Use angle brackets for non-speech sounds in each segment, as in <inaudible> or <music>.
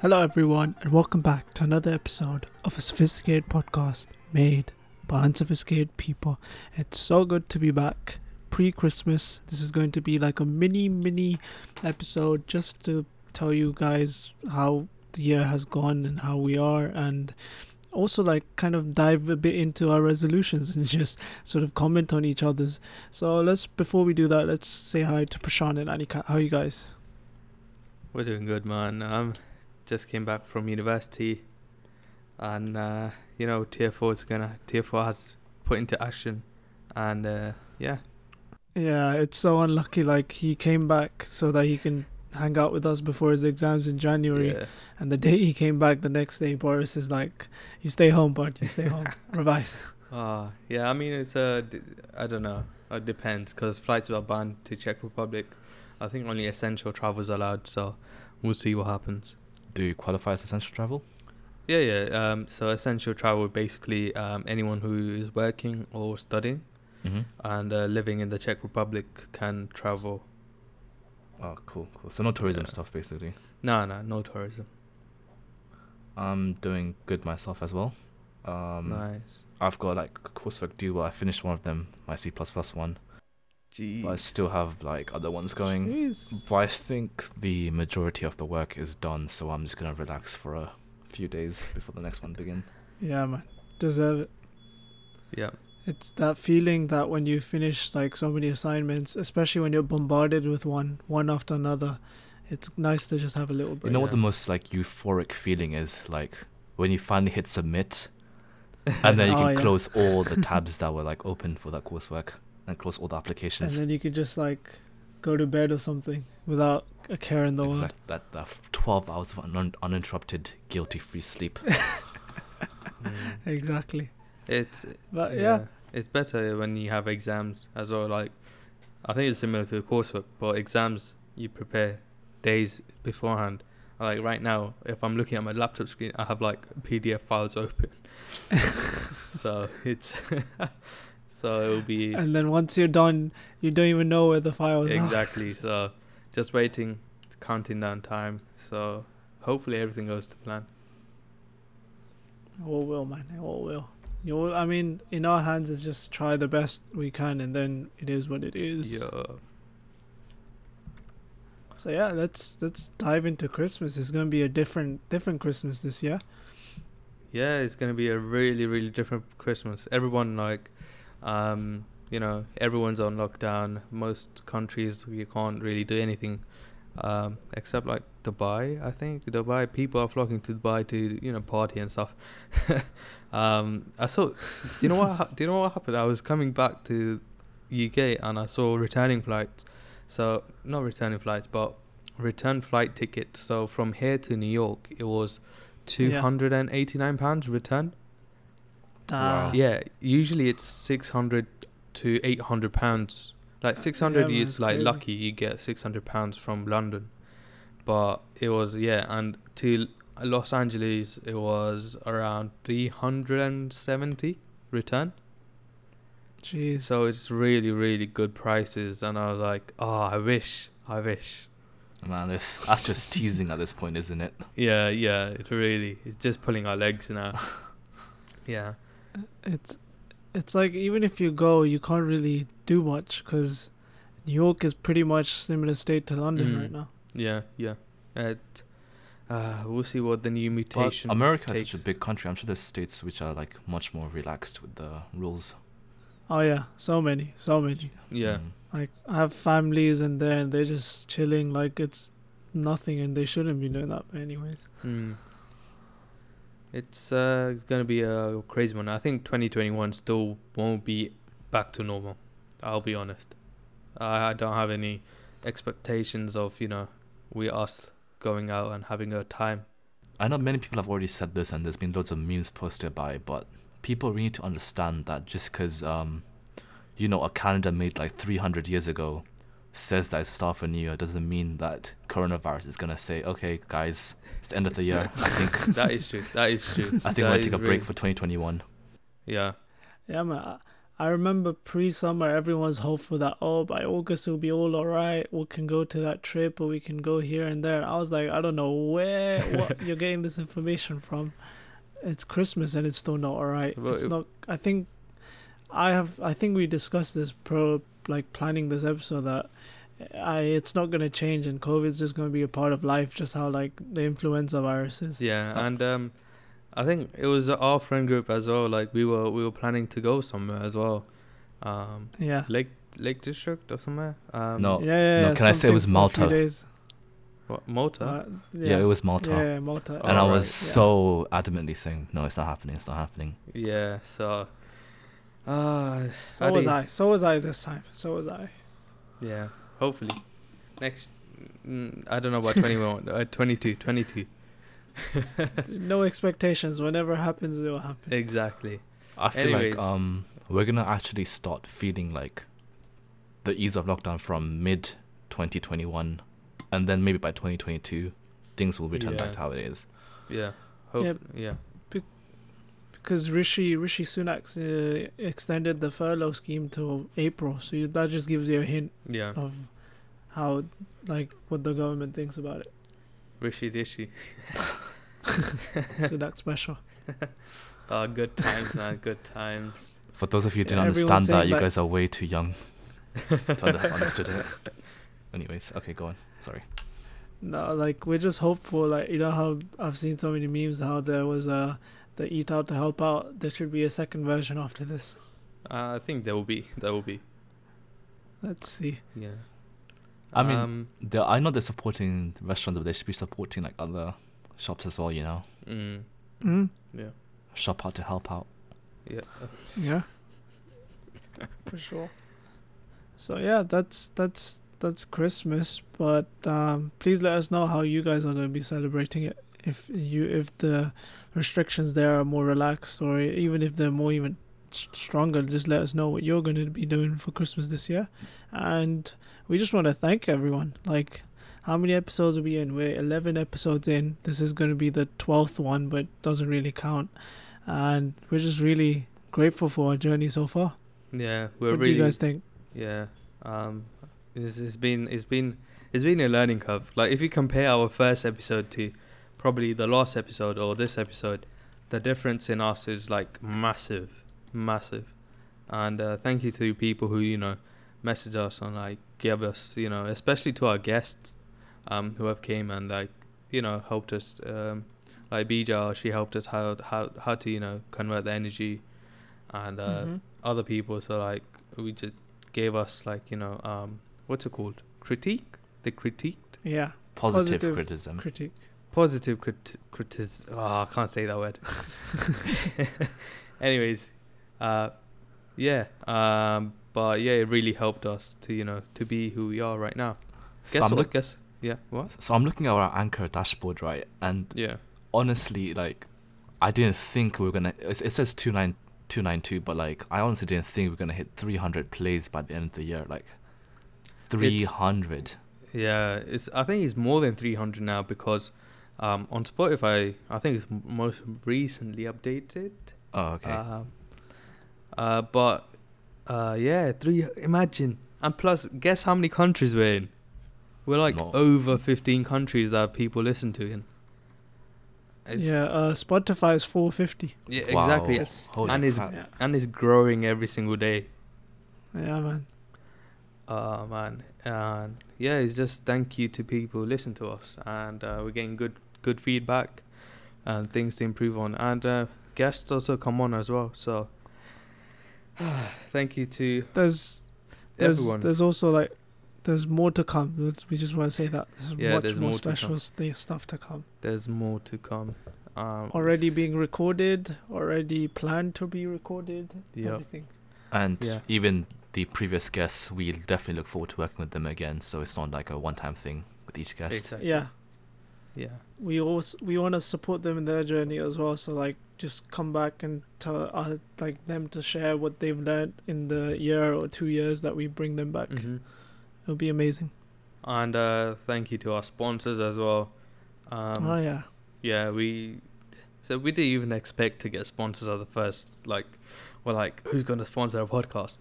Hello, everyone, and welcome back to another episode of a sophisticated podcast made by unsophisticated people. It's so good to be back pre Christmas. This is going to be like a mini, mini episode just to tell you guys how the year has gone and how we are, and also like kind of dive a bit into our resolutions and <laughs> just sort of comment on each other's. So let's before we do that, let's say hi to Prashant and Anika. How are you guys? We're doing good, man. Um, just came back from university, and uh, you know, tier four is gonna tier four has put into action, and uh, yeah. Yeah, it's so unlucky. Like he came back so that he can hang out with us before his exams in January, Yeah. and the day he came back, the next day Boris is like, "You stay home, bud. You stay home. <laughs> Revise." Uh, yeah. I mean, it's a. d- I don't know. It depends because flights are banned to Czech Republic. I think only essential travel is allowed, so we'll see what happens. Do you qualify as essential travel? Yeah, yeah. Um, so essential travel basically um, anyone who is working or studying Mm-hmm. and uh, living in the Czech Republic can travel. Oh, cool, cool. So no tourism Yeah. stuff, basically. No, no, no tourism. I'm doing good myself as well. Um, nice. I've got like coursework due. Well, I finished one of them, my C plus plus one. Jeez. But I still have like other ones going. Jeez. But I think the majority of the work is done, so I'm just gonna relax for a few days before the next one begin. Yeah, man. Deserve it. Yeah. It's that feeling that when you finish like so many assignments, especially when you're bombarded with one, one after another, it's nice to just have a little You break. know what the most like euphoric feeling is? Like when you finally hit submit, <laughs> and then you Oh, can yeah. close all the tabs that were like open for that coursework and close all the applications. and then you could just like go to bed or something without a care in the world. That, that 12 hours of un- uninterrupted guilty free sleep. <laughs> Mm. Exactly. It's But yeah. it's better when you have exams as well. Like, I think it's similar to the coursework, but exams you prepare days beforehand. Like right now, if I'm looking at my laptop screen, I have like PDF files open. <laughs> <laughs> so it's so it'll be And then once you're done, you don't even know where the files are. exactly. So just waiting, counting down time. So hopefully everything goes to plan. All will, man. All will. You all, I mean, in our hands is just try the best we can, and then it is what it is. Yeah. So yeah, let's let's dive into Christmas. It's gonna be a different different Christmas this year. Yeah, it's gonna be a really, really different Christmas. Everyone like, um, you know, everyone's on lockdown. Most countries you can't really do anything, um, except like Dubai. I think Dubai people are flocking to Dubai to you know party and stuff. <laughs> um, I saw. Do you know what? do you know what happened? I was coming back to UK and I saw returning flights. So not returning flights, but return flight ticket. So from here to New York, it was two hundred and eighty nine pounds return. Ah, Yeah, usually it's six hundred to eight hundred pounds. Like six hundred man, is like crazy. lucky you get six hundred pounds from London, but it was yeah, and to Los Angeles it was around three hundred and seventy return. Jeez. So it's really really good prices, and I was like, oh, I wish, I wish. Man, this that's just teasing at this point, isn't it? Yeah, yeah, it really. It's just pulling our legs now. <laughs> yeah. It's it's like even if you go, you can't really do much because New York is pretty much similar state to London Mm. right now. Yeah, yeah. It, uh, we'll see what the new But mutation. America is such a big country. I'm sure there's states which are like much more relaxed with the rules. Oh yeah, so many, so many. Yeah, Mm. Like I have families in there, and they're just chilling like it's nothing, and they shouldn't be doing that. But anyways, mm. It's uh, gonna be a crazy one. I think 2021 still won't be back to normal. I'll be honest. I, I don't have any expectations of you know we us going out and having a time. I know many people have already said this, and there's been loads of memes posted about it, but people really need to understand that just because, um, you know, a calendar made like 300 years ago says that it's the start of a new year doesn't mean that coronavirus is going to say, okay, guys, it's the end of the year. I think <laughs> that is true. That is true. I think That we'll is take a break really- for 2021. Yeah. yeah, man. I, I remember pre-summer, everyone's hopeful that oh, by August it'll be all alright. We can go to that trip, or we can go here and there. I was like, I don't know where <laughs> what you're getting this information from. It's Christmas and it's still not alright. Well, it's it- not. I think I have. I think we discussed this pro like planning this episode that I it's not gonna change and COVID's just gonna be a part of life, just how like the influenza virus is. Yeah, Uh, and um, I think it was our friend group as well. Like we were we were planning to go somewhere as well, um, Yeah. Lake Lake District or somewhere. Um, No. yeah, yeah, no, yeah, can I say it was something for a few Malta? what, Malta. Uh, Yeah, it was Malta. Yeah, Malta. and I was yeah. so adamantly saying, no, it's not happening. It's not happening. yeah, so. Uh, So I was I. So was I this time. So was I. yeah, hopefully. Next, mm, I don't know about <laughs> 21, uh, 22, 22. <laughs> no expectations. Whatever happens, it will happen. Exactly. I feel Anyway. like um we're gonna actually start feeling like the ease of lockdown from mid 2021, and then maybe by 2022 things will return back to how it is. Yeah. Hope, Yep. yeah. Because Rishi Rishi Sunak uh, extended the furlough scheme to April, so you, that just gives you a hint Yeah. of how, like, what the government thinks about it. Rishi Dishi. <laughs> Sunak special. Oh, <laughs> good times, man. Good times. For those of you who didn't Yeah, understand that, you guys are way too young <laughs> to under- understood it. Anyways, okay, go on. Sorry. No, like we're just hopeful. Like you know how I've seen so many memes how there was a the eat out to help out. There should be a second version after this. Uh, I think there will be. There will be. Let's see. Yeah. I mean, Um, They're, I know they're supporting restaurants, but they should be supporting like other shops as well. You know, mm, Mm? yeah. shop out to help out. Yeah. Yeah. <laughs> For sure. So yeah, that's that's that's Christmas. But um, please let us know how you guys are going to be celebrating it. If you if the restrictions there are more relaxed, or even if they're more even stronger, just let us know what you're going to be doing for Christmas this year. And we just want to thank everyone. Like, how many episodes are we in? We're eleven episodes in. This is going to be the twelfth one, but doesn't really count. And we're just really grateful for our journey so far. Yeah. We're what really. do you guys think? Yeah. Um, it's, it's been it's been it's been a learning curve. Like if you compare our first episode to probably the last episode or this episode, the difference in us is like massive, massive. And uh, thank you to people who you know message us and like give us you know especially to our guests, um, who have came and like you know helped us. Um, like Bija, she helped us how how how to you know convert the energy, and uh, Mhm. other people. So like we just gave us like you know um what's it called critique they critiqued Yeah, Positive, Positive criticism. critique. Positive crit critis oh I can't say that word <laughs> <laughs> anyways uh yeah um but yeah it really helped us to you know to be who we are right now so, guess I'm what look- guess yeah what so I'm looking at our anchor dashboard, right? And yeah honestly, like, I didn't think we were gonna. It, it says two nine two nine two, but like, I honestly didn't think we are gonna hit 300 plays by the end of the year. Like, 300. yeah it's I think it's more than 300 now because um on Spotify I think it's most recently updated Oh, okay. Um, uh, but uh, yeah, three. Imagine, and plus, guess how many countries we're in? We're like No. over fifteen countries that people listen to in. It's, yeah, uh, Spotify is 450. yeah, Wow. exactly. Yes. Holy and it's crap. Yeah, and it's growing every single day. yeah, man. Uh man, and yeah, it's just thank you to people who listen to us, and uh, we're getting good good feedback, and things to improve on, and uh, guests also come on as well. So, <sighs> thank you to There's there's everyone. there's also like there's more to come. That's, we just want to say that there's Yeah, much there's more more to special st- stuff to come. There's more to come. Um, Already being recorded, already planned to be recorded. Yeah. Everything. And Yeah. even the previous guests, we definitely look forward to working with them again. So it's not like a one-time thing with each guest. Exactly. Yeah, Yeah. we also we want to support them in their journey as well. So like, just come back and tell uh, like them to share what they've learned in the year or two years that we bring them back. hmm It'll be amazing. And uh, thank you to our sponsors as well. Um, oh yeah. Yeah, we. So we didn't even expect to get sponsors at the first. Like, we're like, who's gonna sponsor a podcast?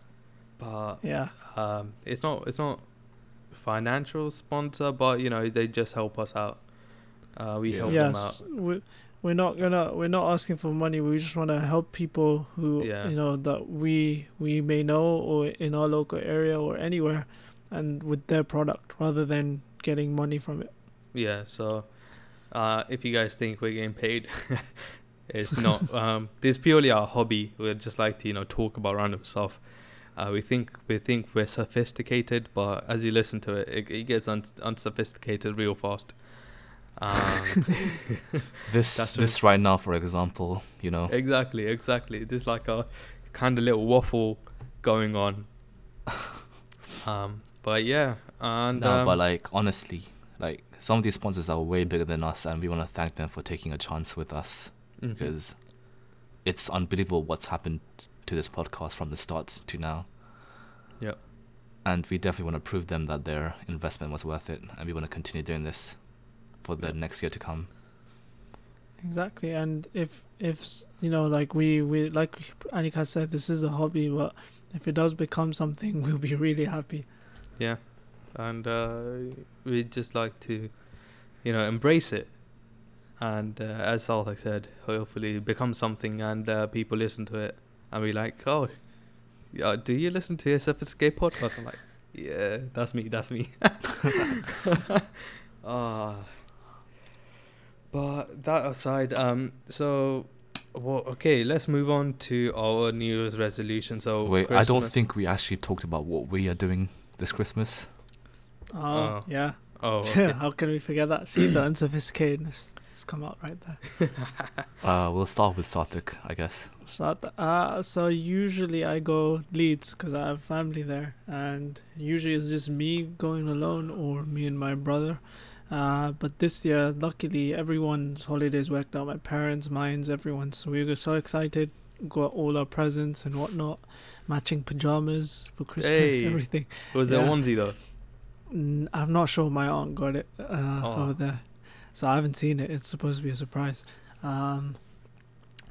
But Yeah. um, it's not it's not financial sponsor, but you know they just help us out. Uh, we help them out. yes, we, we're not gonna we're not asking for money. We just want to help people who Yeah. you know that we we may know or in our local area or anywhere, and with their product rather than getting money from it. Yeah, so uh, if you guys think we're getting paid, <laughs> it's not. <laughs> um, this is purely our hobby. We just like to you know talk about random stuff. Uh, we think we think we're sophisticated, but as you listen to it, it, it gets un- unsophisticated real fast. Um, <laughs> This That's this right now, for example, you know, exactly, exactly. There's like a kind of little waffle going on. <laughs> Um, but yeah, and no, um, but like honestly, like some of these sponsors are way bigger than us, and we want to thank them for taking a chance with us mhm. because it's unbelievable what's happened to this podcast from the start to now. Yep. And we definitely want to prove them that their investment was worth it, and we want to continue doing this for the Yep. next year to come. Exactly, and if if you know, like we we like Anika said, this is a hobby, but if it does become something, <laughs> we'll be really happy. Yeah, and uh, we just like to, you know, embrace it. And uh, as Sarthik said, hopefully it becomes something, and uh, people listen to it, and be like, "Oh, yeah, do you listen to a sophisticated podcast?" I'm like, "Yeah, that's me, that's me." <laughs> <laughs> Ah. But that aside, um, so. Well, okay, let's move on to our New Year's resolution. So Wait, I don't think we actually talked about what we are doing this Christmas. Oh, Oh. yeah. Oh, <laughs> okay. How can we forget that? See the <coughs> unsophisticatedness. It's come out right there. <laughs> Uh, we'll start with Sarthik, I guess. So, th- uh, so usually I go Leeds because I have family there, and usually it's just me going alone or me and my brother. Uh, but this year, luckily, everyone's holidays worked out. My parents, mine's, everyone's. So we were so excited. Got all our presents and whatnot, matching pajamas for Christmas, Hey. everything. Was there Yeah. onesie though? I'm not sure my aunt got it uh, Oh. over there, so I haven't seen it. It's supposed to be a surprise. Um,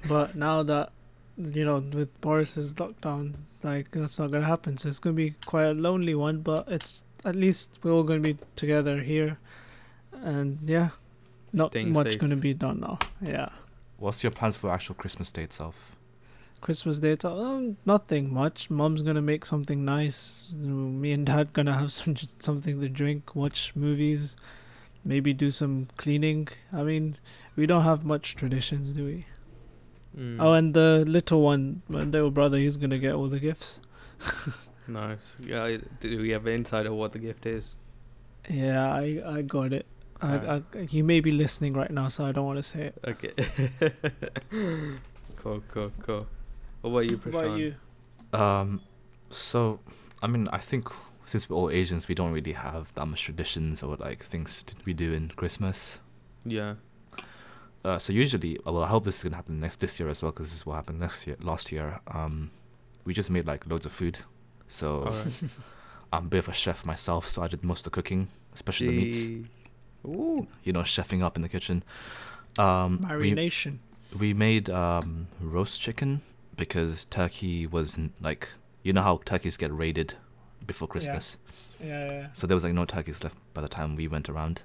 but now that you know, with Boris's lockdown, like that's not gonna happen. So it's gonna be quite a lonely one. But it's at least we're all gonna be together here, and yeah, not Staying much safe. gonna be done now. Yeah, What's your plans for actual Christmas day itself? Christmas Day, it's, um, nothing much. Mom's gonna make something nice. Me and Dad gonna have <laughs> some something to drink, watch movies, maybe do some cleaning. I mean, we don't have much traditions, do we? Mm, Oh, and the little one, my little brother, he's gonna get all the gifts. <laughs> nice. Yeah, do we have an insight of what the gift is? Yeah, I I got it. I, I he may be listening right now, so I don't want to say it. Okay. <laughs> cool, cool, cool. What about you, What about you? Um, so I mean, I think since we're all Asians, we don't really have that much traditions or like things to, we do in Christmas. Yeah. Uh, so usually, well, I hope this is gonna happen next this year as well, because this is what happened next year, last year. Um, we just made like loads of food. So Alright. <laughs> I'm a bit of a chef myself, so I did most of the cooking, especially the meats. Gee. Ooh. You know, chefing up in the kitchen. Um, we, Marination. we made um roast chicken because turkey was n- like you know how turkeys get raided before Christmas. Yeah, yeah. yeah. So there was like no turkeys left by the time we went around.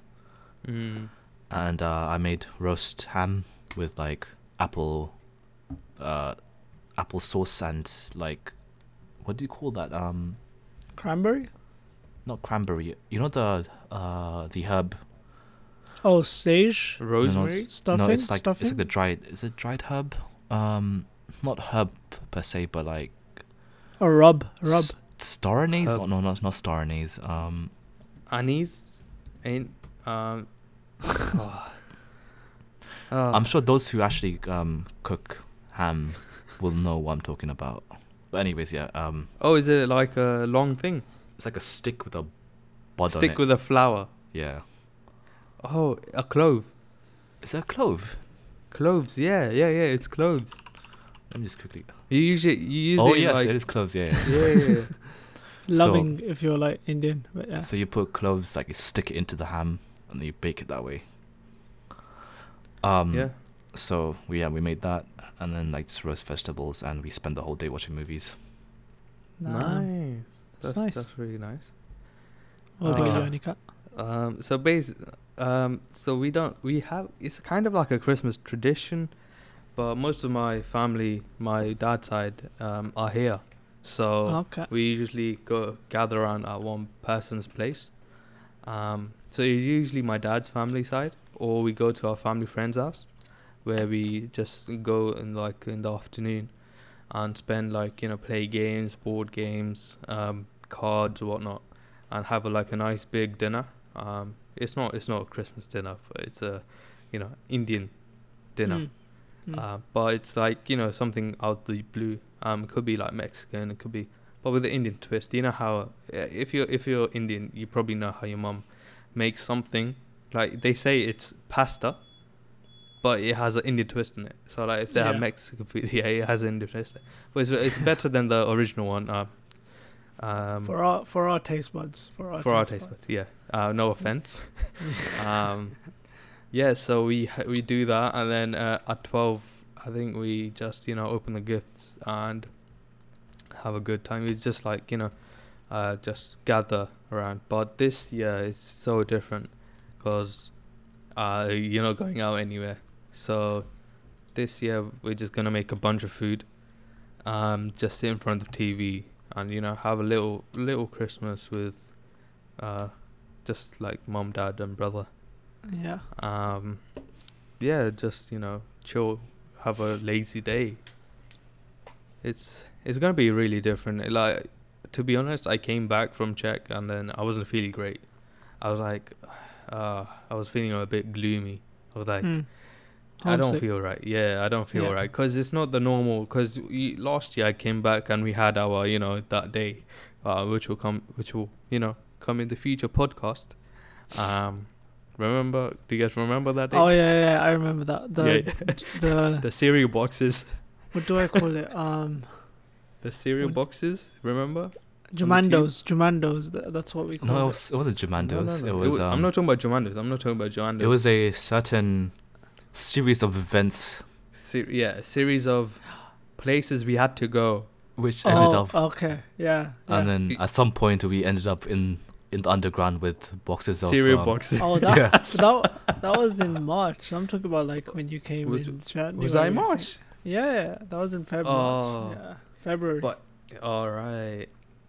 Mm. And uh, I made roast ham with like apple uh apple sauce and like what do you call that? Um Cranberry? not cranberry. You know the uh the herb Oh, sage Rosemary. stuffing. No, it's like stuffing. it's like the dried is it dried herb? Um not herb per se, but like a rub, rub. S- star anise? Oh, no, not not star anise. Um, Anise. Ain't. Um. <laughs> oh. Oh. I'm sure those who actually um cook ham will know what I'm talking about. But anyways, yeah. Um, Oh, is it like a long thing? it's like a stick with a bud on Stick it. with a flower. yeah. Oh, a clove. Is that a clove? Cloves. Yeah, yeah, yeah. It's cloves. Let me just quickly. You usually you use oh it yes, like it is cloves. Yeah. yeah. yeah, yeah, yeah. <laughs> <laughs> Loving if you're like Indian, but yeah. So you put cloves, like you stick it into the ham, and then you bake it that way. Um, yeah. so we yeah we made that and then like just roast vegetables and we spent the whole day watching movies. Nah, nice. That's That's nice. That's really nice. What about Uh, you, Anika? Um, so base, um, so we don't we have it's kind of like a Christmas tradition, but most of my family, my dad's side, um, are here, so Okay. we usually go gather around at one person's place. Um, so it's usually my dad's family side, or we go to our family friend's house, where we just go in like in the afternoon, and spend like you know play games, board games, um, cards, whatnot, and have a, like a nice big dinner. Um, it's not it's not a Christmas dinner, but it's a you know Indian dinner. Mm. Mm. Uh, but it's like you know something out the blue. Um, it could be like Mexican. It could be, but with the Indian twist. You know how uh, if you're if you're Indian, you probably know how your mum makes something like they say it's pasta, but it has an Indian twist in it. So like if they have Mexican food, <laughs> yeah, it has an Indian twist. But it's, it's better than the original one. Uh, um, for our for our taste buds. For our for our taste taste buds, yeah. Uh, no <laughs> offense. <laughs> um, yeah, so we we do that, and then uh, at twelve, I think we just you know open the gifts and have a good time. It's just like you know, uh, just gather around. But this year it's so different because uh, you're not going out anywhere. So this year we're just gonna make a bunch of food, um, just sit in front of the TV and you know have a little little Christmas with, uh, just like mom, dad, and brother. Yeah. Um, yeah, just you know chill, have a lazy day. It's it's gonna be really different. Like to be honest, I came back from Czech and then I wasn't feeling great. I was like, <sighs> uh, I was feeling a bit gloomy. I was like, Mm. I don't Homesick. feel right. Yeah, I don't feel Yeah. right because it's not the normal. Because last year I came back and we had our, you know, that day, uh, which will come, which will, you know, come in the future podcast. Um, remember? Do you guys remember that day? Oh yeah, yeah, I remember that. The Yeah. the <laughs> the cereal boxes. what do I call it? Um, The cereal What- boxes. Remember? Jumandos. Jumandos. th- That's what we call No, it it. was it wasn't Jumandos. It It was wa- um, I'm not talking about Jumandos. I'm not talking about Jumandos. it was a certain series of events Se- yeah, a series of places we had to go. which ended oh, up okay. Yeah. and yeah. then at some point we ended up in in the underground with boxes of cereal um, boxes. Oh, that, Yeah. <laughs> that that was in March. I'm talking about like when you came Was- in January. Was I in March? Yeah, that was in February. Oh. Yeah, February. But- All right.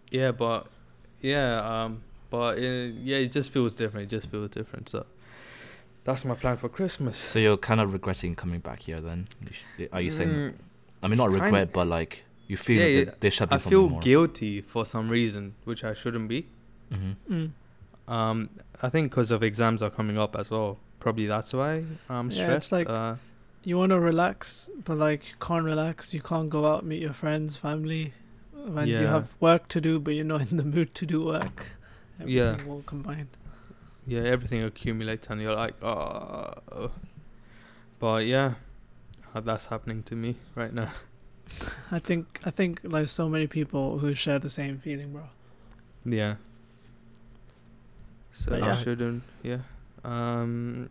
Yeah, but yeah, um, but uh, yeah, it just feels different. It just feels different. So that's my plan for Christmas. So you're kind of regretting coming back here then? Are you saying? Mm, I mean, not kinda- regret, but like you feel Yeah, that yeah, they, they should be I feel more. guilty for some reason, which I shouldn't be. Mm-hmm. Mm. Um, I think because of exams are coming up as well. Probably that's why I'm Yeah, stressed. it's like- uh, You want to relax, but like you can't relax. You can't go out meet your friends, family. When you have work to do, but you're not in the mood to do work. Yeah. All combined. Yeah, everything accumulates, and you're like, oh. But yeah, that's happening to me right now. <laughs> I think I think like so many people who share the same feeling, bro. Yeah. So But I yeah. shouldn't. Yeah. Um.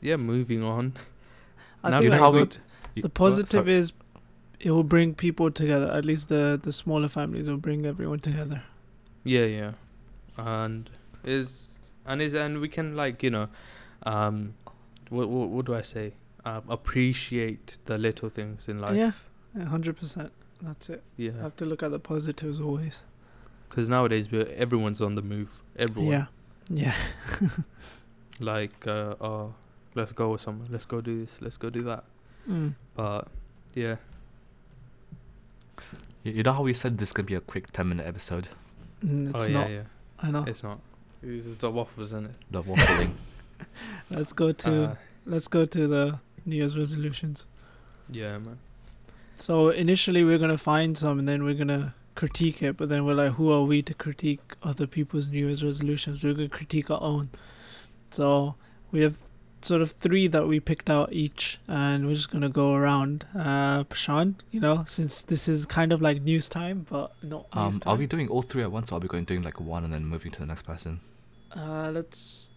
Yeah. Moving on. I Now think like, how the, good- You- the positive Sorry. is it will bring people together. At least the the smaller families will bring everyone together. Yeah, yeah, and is and is and we can like you know, um, what what, what do I say? Um, appreciate the little things in life. Yeah. hundred percent. That's it. Yeah. Have to look at the positives always. Because nowadays we're, everyone's on the move. Everyone. Yeah. Yeah. <laughs> Like, uh, oh, let's go with somewhere. Let's go do this. Let's go do that. Mm. But yeah, You you know how we said this could be a quick ten minute episode? Mm, It's oh yeah, not. yeah. I know. It's not. It's the waffles, isn't it? The waffling. <laughs> Let's go to Uh, let's go to the New Year's resolutions. yeah, man. So initially we're gonna find some and then we're gonna critique it, but then we're like, who are we to critique other people's New Year's resolutions? We're gonna critique our own. So we have sort of three that we picked out each, and we're just gonna go around. Uh, Prashant, you know, since this is kind of like news time, but not um, news are we doing all three at once, or are we going doing like one and then moving to the next person? Uh, let's.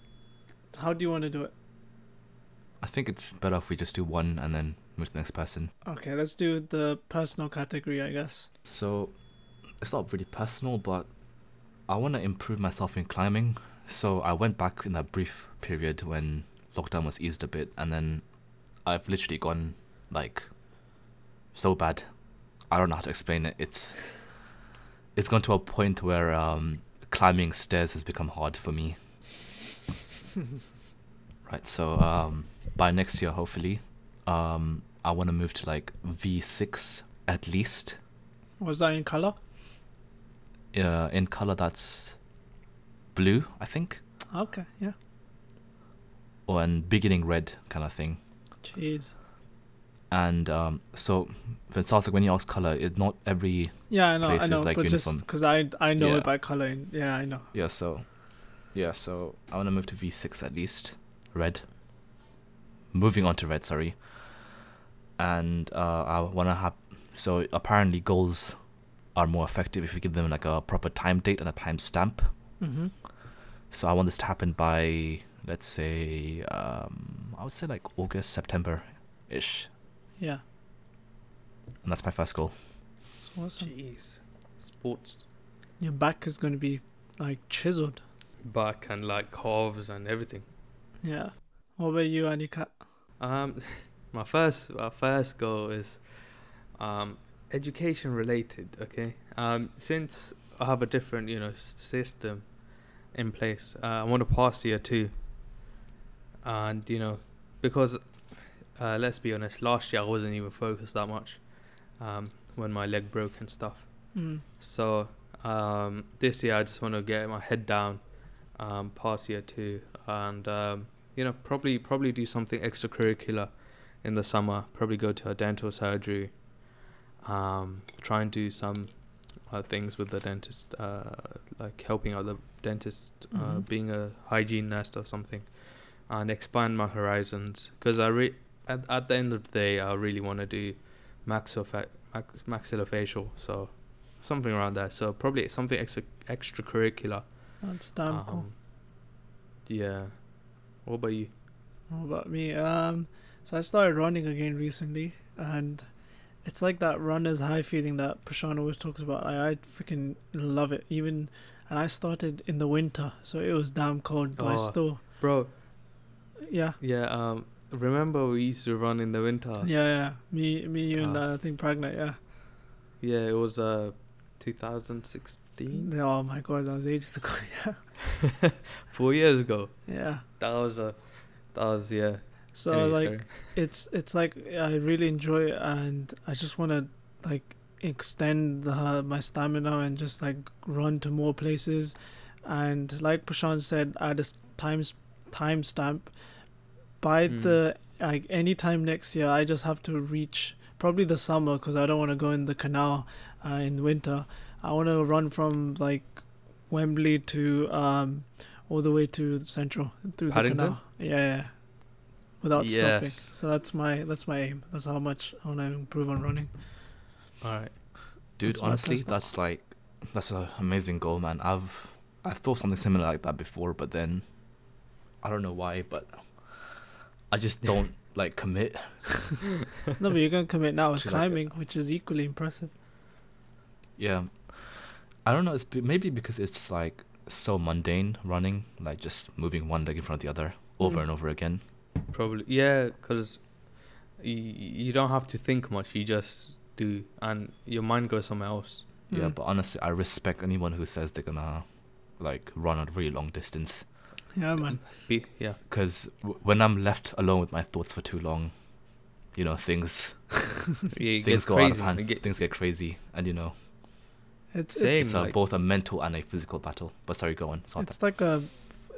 How do you want to do it? I think it's better if we just do one and then move to the next person. Okay, let's do the personal category, I guess. So it's not really personal, but I want to improve myself in climbing. So I went back in that brief period when lockdown was eased a bit, and then I've literally gone like so bad. I don't know how to explain it. It's it's gone to a point where um, climbing stairs has become hard for me. <laughs> right. So um, by next year, hopefully, um, I want to move to like V6 at least. Was that in color? Uh, in color, that's blue, I think, Okay, yeah. or and beginning red kind of thing. Jeez. And um, so sounds like when you ask color, it not every Yeah, I know, I know, like but uniform. just because I I know Yeah. it by color. And, yeah, I know. yeah. So yeah, so I want to move to V6 at least, red. Moving on to red, sorry. And uh, I want to have so apparently goals are more effective if you give them like a proper time date and a time stamp. Mm-hmm. So I want this to happen by let's say um, I would say like August, September, ish, Yeah. and that's my first goal. It's awesome. Jeez. Sports Your back is going to be like chiseled. back and like calves and everything. Yeah. What about you, Anika? Um, <laughs> my first my first goal is um education related. Okay. Um, since I have a different you know system in place, uh, I want to pass year two. And you know, because uh, let's be honest, last year I wasn't even focused that much. Um, when my leg broke and stuff. Mm. So um, this year I just want to get my head down, um, pass year two, and um, you know probably probably do something extracurricular in the summer. Probably go to a dental surgery. Um, try and do some uh, things with the dentist, uh, like helping out the dentist, uh, Mhm. being a hygiene nurse or something, and expand my horizons. Because I re- at at the end of the day, I really want to do maxillofa- max- maxillofacial. So something around there. So probably something extra extracurricular. That's damn cool. Um, Yeah. What about you? What about me? Um, so I started running again recently, and it's like that runner's high feeling that Prashant always talks about. I, I freaking love it. Even, and I started in the winter, so it was damn cold, but I Oh. still, Bro, yeah, yeah, um remember we used to run in the winter? yeah, yeah. Me, me, you, and Ah. uh, I think pregnant. Yeah. Yeah, it was uh 2016. Oh my god, that was ages ago. <laughs> Yeah. <laughs> 4 years ago. Yeah. That was a that was yeah. So Anyways, like, on. <laughs> it's it's like I really enjoy it, and I just want to like extend the, my stamina and just like run to more places, and like Prashant said, add a times time stamp. By Mm. the like any time next year, I just have to reach probably the summer because I don't want to go in the canal uh, in winter. I want to run from like Wembley to um all the way to Central through Paddington? the canal. Yeah, yeah. Without stopping. Yes. So that's my that's my aim. That's how much I want to improve on running. All right. Dude, That's honestly, that's like that's an amazing goal, man. I've I've thought something similar like that before, but then I don't know why, but I just don't like commit. <laughs> no, but you're gonna commit now <laughs> with To, like, climbing, which is equally impressive. Yeah, I don't know. It's be- maybe because it's like so mundane running, like just moving one leg in front of the other over Mm. and over again. Probably yeah, cuz you, you don't have to think much. You just do and your mind goes somewhere else. Yeah, Mm. but honestly, I respect anyone who says they're gonna like run a really long distance. <laughs> yeah, man. Be yeah. Because w- when I'm left alone with my thoughts for too long, you know things yeah <laughs> things go crazy. out of hand. Get- things get crazy, and you know It's Same. it's it's like- both a mental and a physical battle. But sorry, go on. It's like a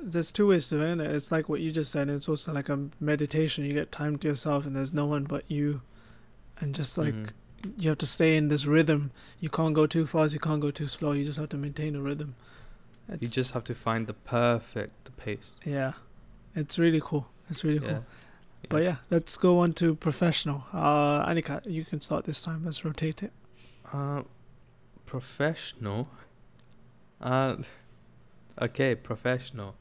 there's two ways to end it. It's like what you just said. It's also like a meditation. You get time to yourself, and there's no one but you, and just like Mhm. you have to stay in this rhythm. You can't go too fast. You can't go too slow. You just have to maintain a rhythm. You just have to find the perfect pace. yeah, it's really cool. It's really Yeah. cool. But yeah, let's go on to professional. Uh, Anika, you can start this time. Let's rotate it. Uh, professional. Uh, <laughs> okay, professional.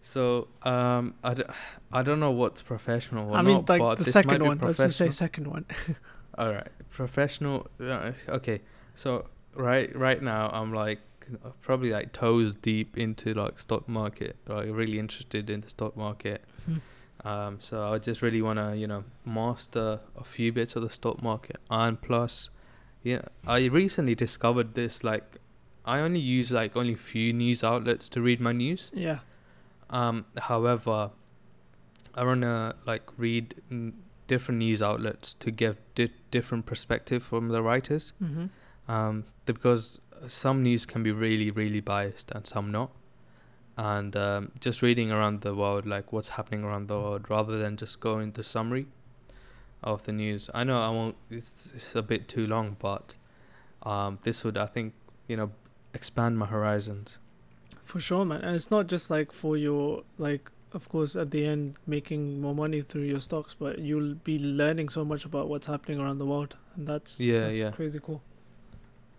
So um, I, d- I don't know what's professional or I mean, not, like the second one. Let's just say second one. <laughs> All right, professional. Uh, okay, so right right now I'm like probably like toes deep into like stock market. Like really interested in the stock market. Mhm. Um, so I just really wanna you know master a few bits of the stock market, and plus, yeah, I recently discovered this. Like, I only use like only few news outlets to read my news. yeah. Um, however, I wanna like read mm, different news outlets to get di- different perspective from the writers. Mm-hmm. Um, because some news can be really, really biased and some not. And um, just reading around the world, like what's happening around the world, rather than just going to summary of the news. I know I won't. It's, it's a bit too long, but um, this would, I think, you know, expand my horizons. For sure, man. And it's not just like for your like of course at the end making more money through your stocks, but you'll be learning so much about what's happening around the world. And that's Yeah, that's yeah. crazy cool.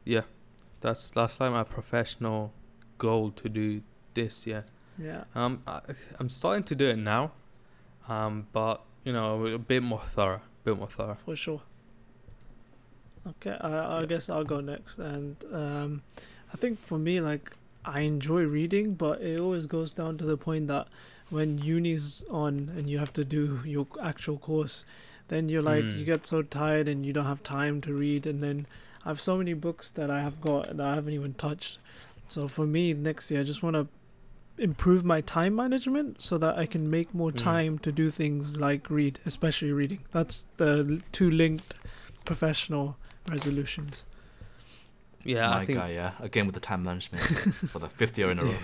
Yeah, that's that's like my professional goal to do this. Yeah. Yeah. Um, I, I'm starting to do it now, um, but you know, a bit more thorough, a bit more thorough. For sure. Okay, I I guess I'll go next and um I think for me like I enjoy reading but it always goes down to the point that when uni's on and you have to do your actual course then you're like Mm. you get so tired and you don't have time to read and then I have so many books that I have got that I haven't even touched. So for me next year I just want to improve my time management so that I can make more Mm. time to do things like read, especially reading. That's the two linked professional resolutions. Yeah, My I think. guy, yeah. Again with the time management <laughs> for the fifth year in a row.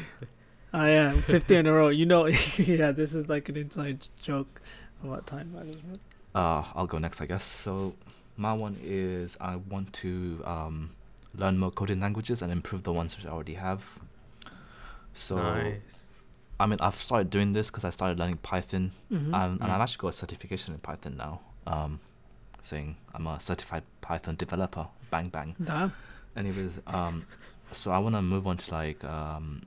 Ah, yeah, 50 in a row. You know, <laughs> yeah, this is like an inside joke about time management. Uh, I'll go next, I guess. So, my one is I want to um, learn more coding languages and improve the ones which I already have. So, nice. I mean, I've started doing this because I started learning Python, Mm-hmm. um, and I've Mm. actually got a certification in Python now, um, saying I'm a certified Python developer. Bang bang. Damn. Anyways, um, so I want to move on to like um,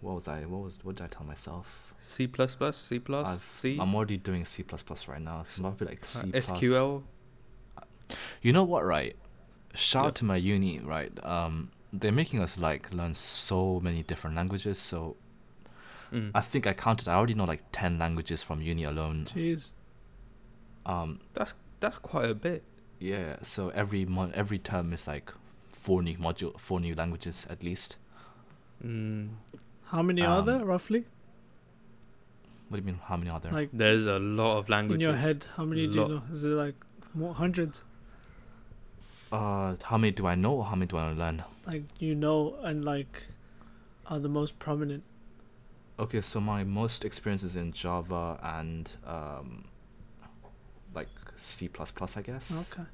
what was I? What was what did I tell myself? C plus plus, C plus, I've- C, I'm already doing C plus plus right now. So I'm probably like uh, C plus. SQL. You know what, right? Shout Yeah. out to my uni, right? Um, they're making us like learn so many different languages. So Mm. I think I counted. I already know like ten languages from uni alone. Jeez. Um, That's that's quite a bit. yeah. So every month, every term is like four new module, four new languages at least. Mm. How many are Um, there, roughly? What do you mean? How many are there? Like, There's a lot of languages. in your head, how many do you know? Is it like more hundreds? Uh, how many do I know? Or how many do I learn? Like, you know, and like, are the most prominent? Okay, so my most experience is in Java and um, like C plus plus, I guess. Okay.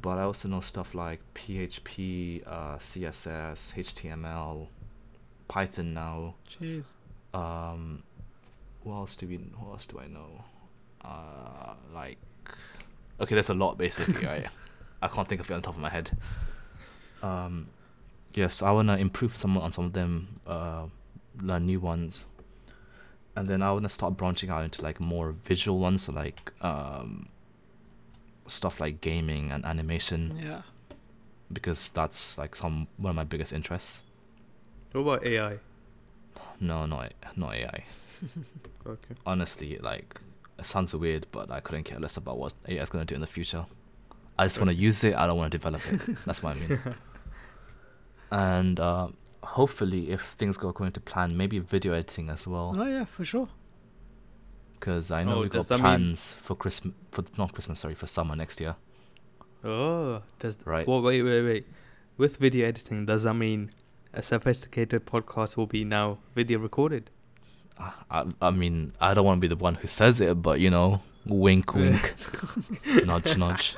But I also know stuff like PHP, uh, CSS, HTML, Python now. Jeez. Um, what else do we? What else do I know? Uh, like, okay, there's a lot basically, <laughs> right? I can't think of it on top of my head. Um, yes, I wanna improve some on some of them, uh, learn new ones, and then I wanna start branching out into like more visual ones, so like um, stuff like gaming and animation, Yeah. because that's like some one of my biggest interests. What about AI? No, not not AI. <laughs> Okay. honestly, like it sounds weird, but I couldn't care less about what AI is gonna do in the future. I just want to use it. I don't want to develop it. That's what I mean. <laughs> and uh, hopefully, if things go according to plan, maybe video editing as well. Oh, yeah, for sure. Because I know Oh, we got does that mean- plans for Christmas, for not Christmas, sorry, for summer next year. Oh, does Right. Well, wait, wait, wait. With video editing, does that mean a sophisticated podcast will be now video recorded? Uh, I, I mean, I don't want to be the one who says it, but you know, wink, wink, <laughs> nudge, nudge.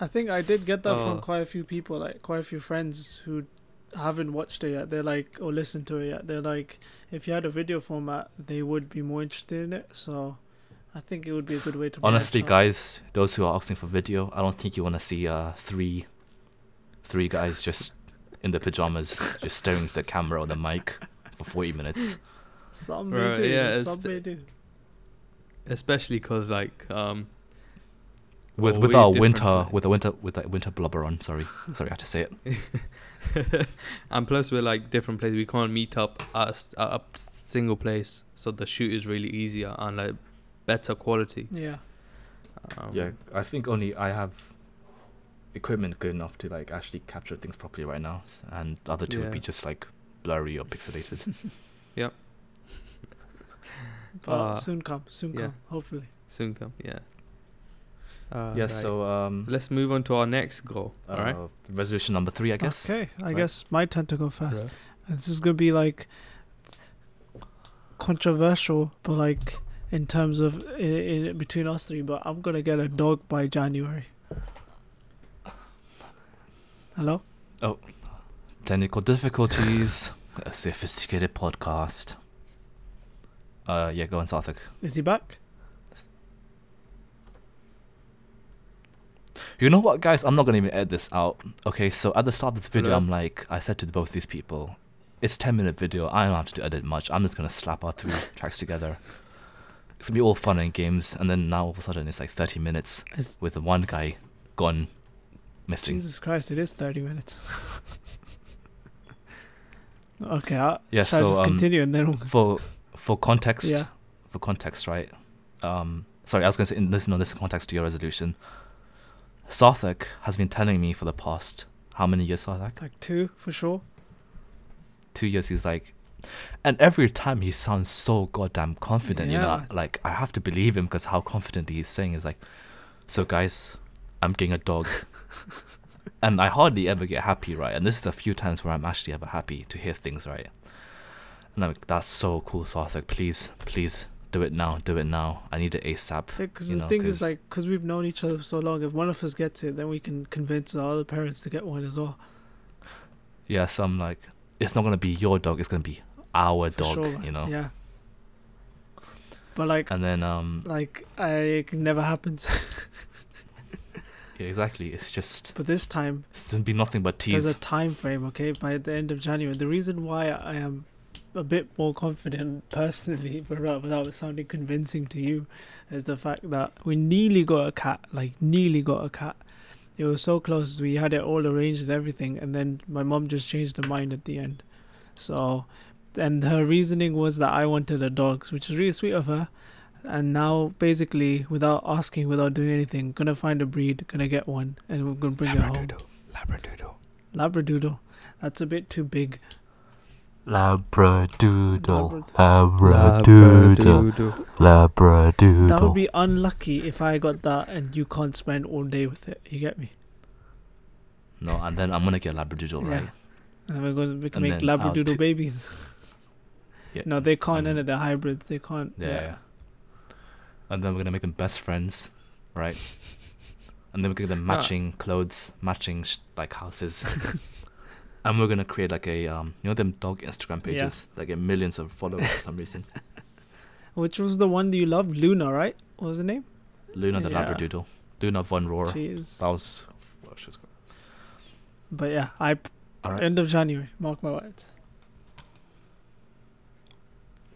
I think I did get that Oh. from quite a few people, like quite a few friends who haven't watched it yet. They're like, or listened to it yet. They're like, if you had a video format, they would be more interested in it. So I think it would be a good way to. Honestly, guys, those who are asking for video, I don't think you want to see uh three, three guys just in the pajamas, just staring at the camera or the mic for 40 minutes. Some Right, may do. yeah, some b- may do. Especially because like um With well, with our winter like- with the winter with the winter blubber on. Sorry, sorry, I have to say it. <laughs> and plus we're like different places. We can't meet up at a, s- at a single place, so the shoot is really easier and like better quality. Yeah. Um, yeah, I think only I have equipment good enough to like actually capture things properly right now, and the other two would be just like blurry or pixelated. <laughs> But Uh, soon come. Soon yeah. come. Hopefully. soon come. Yeah. Uh, yeah, right. so um, let's move on to our next goal. uh, all right. resolution number three, I guess. Okay. I Right. guess my turn to go first. Right. This is gonna be like controversial, but like in terms of in, in between us three. But I'm gonna get a dog by January. Hello. Oh, technical difficulties. a sophisticated podcast. Uh, yeah, go on, Sarthik. Is he back? You know what, guys? I'm not gonna even edit this out. Okay, so at the start of this video, Hello? I'm like, I said to both these people, it's 10 minute video. I don't have to edit much. I'm just gonna slap our three <laughs> tracks together. It's gonna be all fun and games, and then now all of a sudden it's like 30 minutes Is, with one guy gone missing. Jesus Christ! It is thirty minutes. <laughs> okay. I'll, Yeah, shall I so, just um, continue and then we'll, For for context, yeah. for context, right? Um, sorry, I was gonna say in this no, this is context to your resolution. Sarthik has been telling me for the past how many years, Sarthik? Like two for sure. two years he's like and every time he sounds so goddamn confident you know like i have to believe him because how confident he's saying is like so guys i'm getting a dog <laughs> and i hardly ever get happy right and this is a few times where i'm actually ever happy to hear things right and i'm like that's so cool Sarthik please please do it now do it now i need it asap Because you the know, thing 'cause- is, like, because we've known each other for so long, if one of us gets it, then we can convince our other parents to get one as well. yeah so i'm like it's not gonna be your dog it's gonna be our For dog sure. you know Yeah. But like, and then um like, I it never happens. <laughs> yeah exactly it's just but this time, it's gonna be nothing but there's tease a time frame. Okay, by the end of January. The reason why I am a bit more confident personally, but <laughs> without, without sounding convincing to you, is the fact that we nearly got a cat. Like, nearly got a cat. It was so close. We had it all arranged and everything, and then my mom just changed her mind at the end. So, and her reasoning was that I wanted a dog, which is really sweet of her. And now, basically, without asking, without doing anything, gonna find a breed, gonna get one, and we're gonna bring it home. Labradoodle. Labradoodle. That's a bit too big. Labradoodle, Labra- Labradoodle, Labradoodle. That would be unlucky if I got that and you can't spend all day with it. You get me? No, and then I'm gonna get Labradoodle, Yeah. right? And we're going to make, And make Labradoodle t- babies. <laughs> Yeah. No, they can't. Mm-hmm. and they're hybrids. They can't. Yeah, yeah. And then we're gonna make them best friends, right? <laughs> and then we're gonna get them No. matching clothes, matching sh- like houses. <laughs> and we're gonna create like a um, you know them dog Instagram Yeah. pages that get millions of followers for some reason. <laughs> Which was the one that you loved? Luna, right? What was the name? Luna the Yeah. Labradoodle, Luna von Rohr. Jeez. That was. Well, she was great. But yeah, I All right. end of January. Mark my words.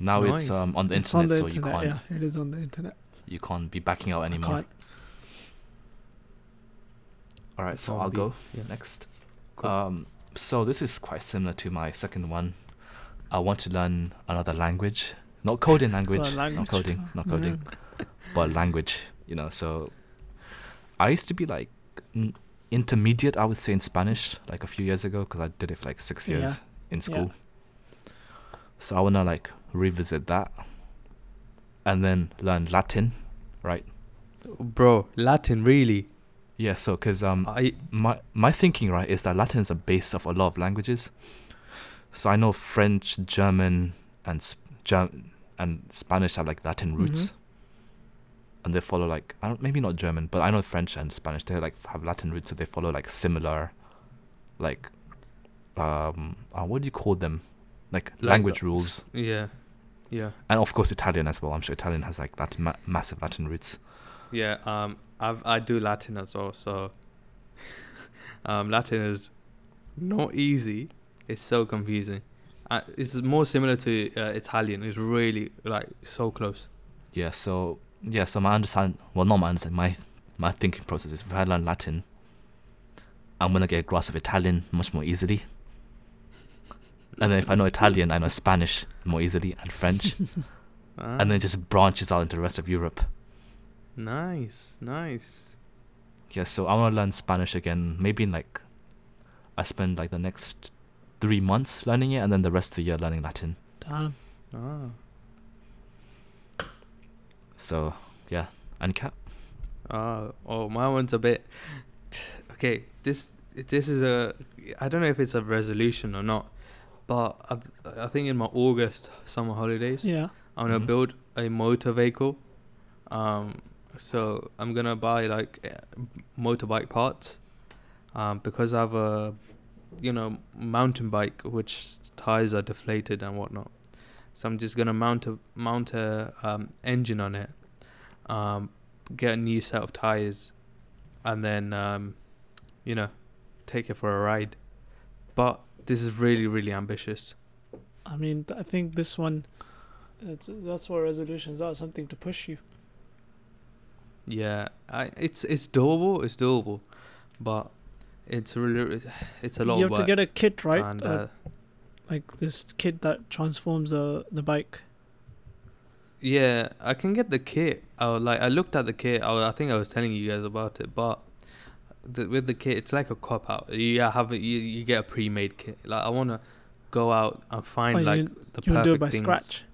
Now it's um on the It's internet, on the so internet. you can't Yeah, it is on the internet. you can't be backing out I anymore. can't. All right, so Can't I'll be. go Yeah. next. Cool. Um, so this is quite similar to my second one. I want to learn another language, not coding language, language. not coding, not coding, Mhm. but language. You know, so I used to be like n- intermediate, I would say, in Spanish, like a few years ago, because I did it for like six Yeah. years in Yeah. school. So I wanna like revisit that, and then learn Latin, right? Bro, Latin really. Yeah, so because um I my my thinking right is that Latin is a base of a lot of languages. So I know French, German, and Sp- Germ- and Spanish have like Latin roots, Mhm. and they follow like I don't maybe not German, but I know French and Spanish they like have Latin roots, so they follow like similar, like, um, uh, what do you call them, like Like language the- rules, yeah, yeah, and of course Italian as well. I'm sure Italian has like Latin ma- massive Latin roots. yeah. Um, I I do Latin as well, so <laughs> um, Latin is not easy. It's so confusing, uh, it's more similar to uh, Italian. It's really like so close. Yeah, so yeah, so my understand well not my understanding, my my thinking process is if I learn Latin, I'm gonna get a grasp of Italian much more easily. And then if I know Italian, I know Spanish more easily and French. <laughs> Ah, And then it just branches out into the rest of Europe. Nice, nice. Yeah, so I wanna learn Spanish again, maybe in like I spend like the next three months learning it and then the rest of the year learning Latin. Damn. Ah. So yeah. And cap. Oh, oh, my one's a bit. Okay, this this is a. I don't know if it's a resolution or not, but I, I think in my August summer holidays, Yeah. I'm gonna Mhm. build a motor vehicle. Um, so I'm gonna buy like eh, motorbike parts, um, because I have a, you know, mountain bike which tires are deflated and whatnot. So I'm just gonna mount a mount a um, engine on it, um, get a new set of tires, and then um, you know, take it for a ride. But this is really really ambitious. I mean, I think this one, that's what resolutions are something to push you. Yeah, I it's it's doable. It's doable, but it's really it's a lot you have to get a kit, right? And, Uh, uh, like this kit that transforms the the bike. yeah, I can get the kit. I was like I looked at the kit. I, was, I think I was telling you guys about it, but the, with the kit, it's like a cop out. You have a, you you get a pre-made kit. Like I wanna go out and find Oh, you- like the You perfect can do it by things. scratch.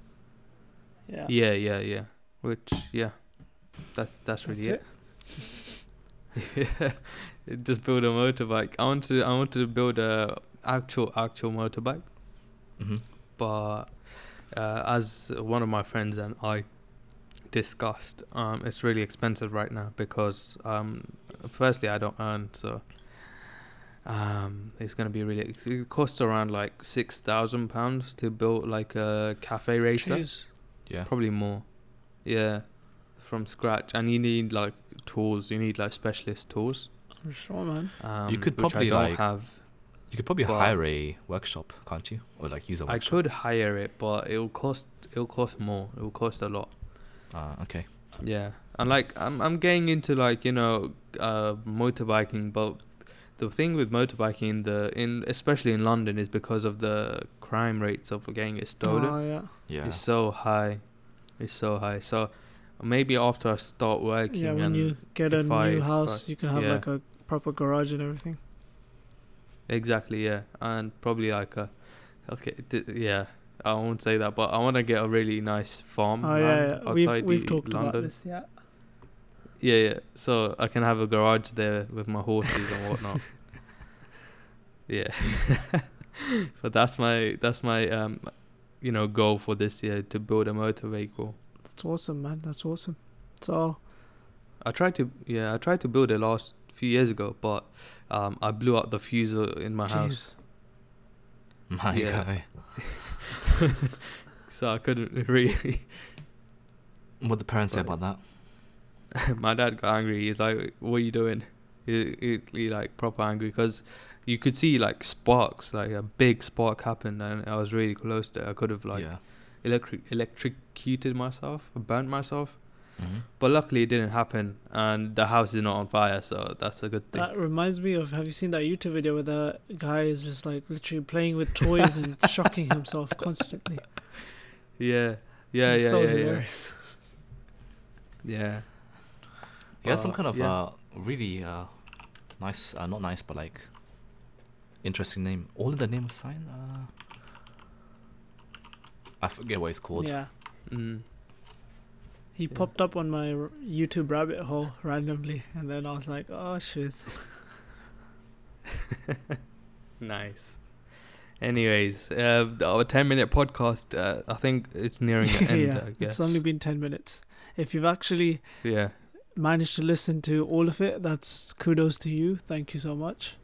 Yeah. Yeah, yeah, yeah. Which yeah, that's that's really That's it. yeah, <laughs> just build a motorbike. I want to I want to build a actual actual motorbike. hmm but uh, as one of my friends and I discussed, um, it's really expensive right now because um, firstly I don't earn, so um, it's gonna be really. It costs around like six thousand pounds to build like a cafe racer, Jeez. Yeah. probably more. Yeah, from scratch, and you need like tools. You need like specialist tools. I'm sure, man. Um, could probably, don't like, have. You could probably But- hire a workshop, can't you? Or like use a I workshop. I could hire it, but it'll cost. It'll cost more. It'll cost a lot. Ah, okay. Yeah, and like I'm I'm getting into like you know uh motorbiking, but the thing with motorbiking in the in especially in London is because of the crime rates of getting it stolen. Oh yeah. Yeah. It's so high, it's so high. So maybe after I start working, Yeah, when and you get a new I- house, I- you can have yeah. like a proper garage and everything. exactly yeah, and probably like a okay th- yeah. I won't say that, but I want to get a really nice farm Oh yeah, yeah. we've outside we've talked London. about this. Yeah. Yeah, yeah. So I can have a garage there with my horses and whatnot. <laughs> yeah. <laughs> but that's my that's my um you know goal for this year to build a motor vehicle. That's awesome, man. That's awesome. So I tried to yeah, I tried to build it last few years ago, but um I blew out the fuse in my house. My Yeah. guy. <laughs> So I couldn't really What the parents say about that? <laughs> my dad got angry. He's like, "What are you doing?" He, he, he like proper angry because you could see like sparks, like a big spark happened, and I was really close to it. I could have like yeah. Electric electrocuted myself, or burnt myself, hmm but luckily it didn't happen, and the house is not on fire, so that's a good thing. that reminds me of have you seen that YouTube video where the guy is just like literally playing with toys and <laughs> shocking himself constantly? yeah, yeah, It's yeah, so yeah, yeah, hilarious. <laughs> yeah. He had some Uh, kind of yeah. uh, really uh, nice, uh, not nice, but like interesting name. All in the name of sign. Uh, I forget what it's called. Yeah. Mm. He Yeah. popped up on my YouTube rabbit hole randomly, and then I was like, "Oh shit!" <laughs> Nice. Anyways, uh, our ten-minute podcast. Uh, I think it's nearing the <laughs> end. yeah, I guess. it's only been ten minutes. If you've actually yeah. managed to listen to all of it, that's kudos to you. Thank you so much.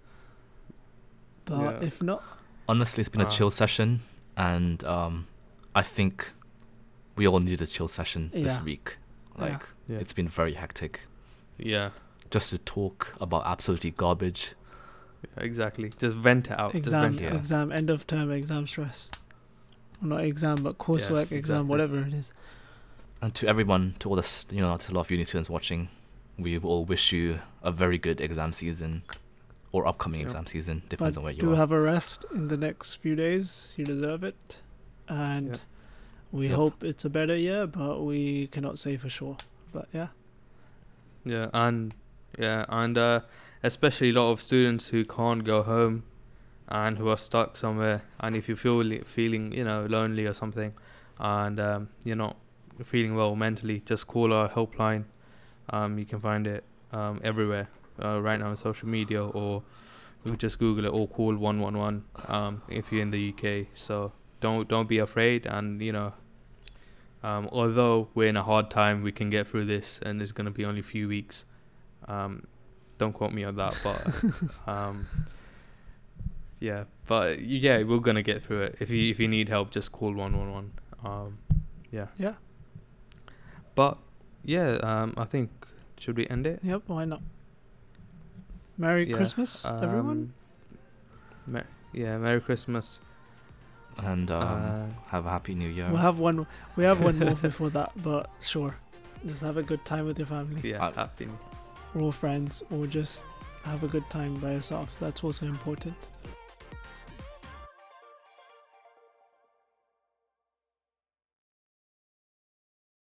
But Yeah. if not, Honestly, it's been a Ah. chill session, and um, I think we all need a chill session this week. Yeah. Like Yeah. it's been very hectic. Yeah. Just to talk about absolutely garbage. Exactly. Just vent it out. exam, Just vent it yeah. exam, end of term exam stress. Well, not exam, but coursework, exam, exactly. whatever it is. And to everyone, to all the you know, to a lot of uni students watching, we all wish you a very good exam season, or upcoming Yeah. exam season, depends but on where you do are. Do have a rest in the next few days. You deserve it, and Yeah. we Yep. hope it's a better year, but we cannot say for sure. But yeah, Yeah, and yeah, and uh, especially a lot of students who can't go home and who are stuck somewhere. And if you feel feeling, you know, lonely or something, and um, you're not feeling well mentally, just call our helpline. Um, you can find it um, everywhere uh, right now on social media, or you can just Google it or call one one one um if you're in the UK. So don't don't be afraid, and you know. Um, although we're in a hard time, we can get through this, and it's gonna be only a few weeks. Um, don't quote me on that, but <laughs> um, yeah, but yeah, we're gonna get through it. If you if you need help, just call one one one. Um, yeah, yeah, but yeah, um, I think should we end it? yep. Why not? Merry Yeah, Christmas, everyone. Um, Mer- yeah, Merry Christmas. And um, uh, have a happy new year. We'll have one. We have one more before that, <laughs> but sure. Just have a good time with your family, yeah, Uh, happy. or friends, or just have a good time by yourself. That's also important.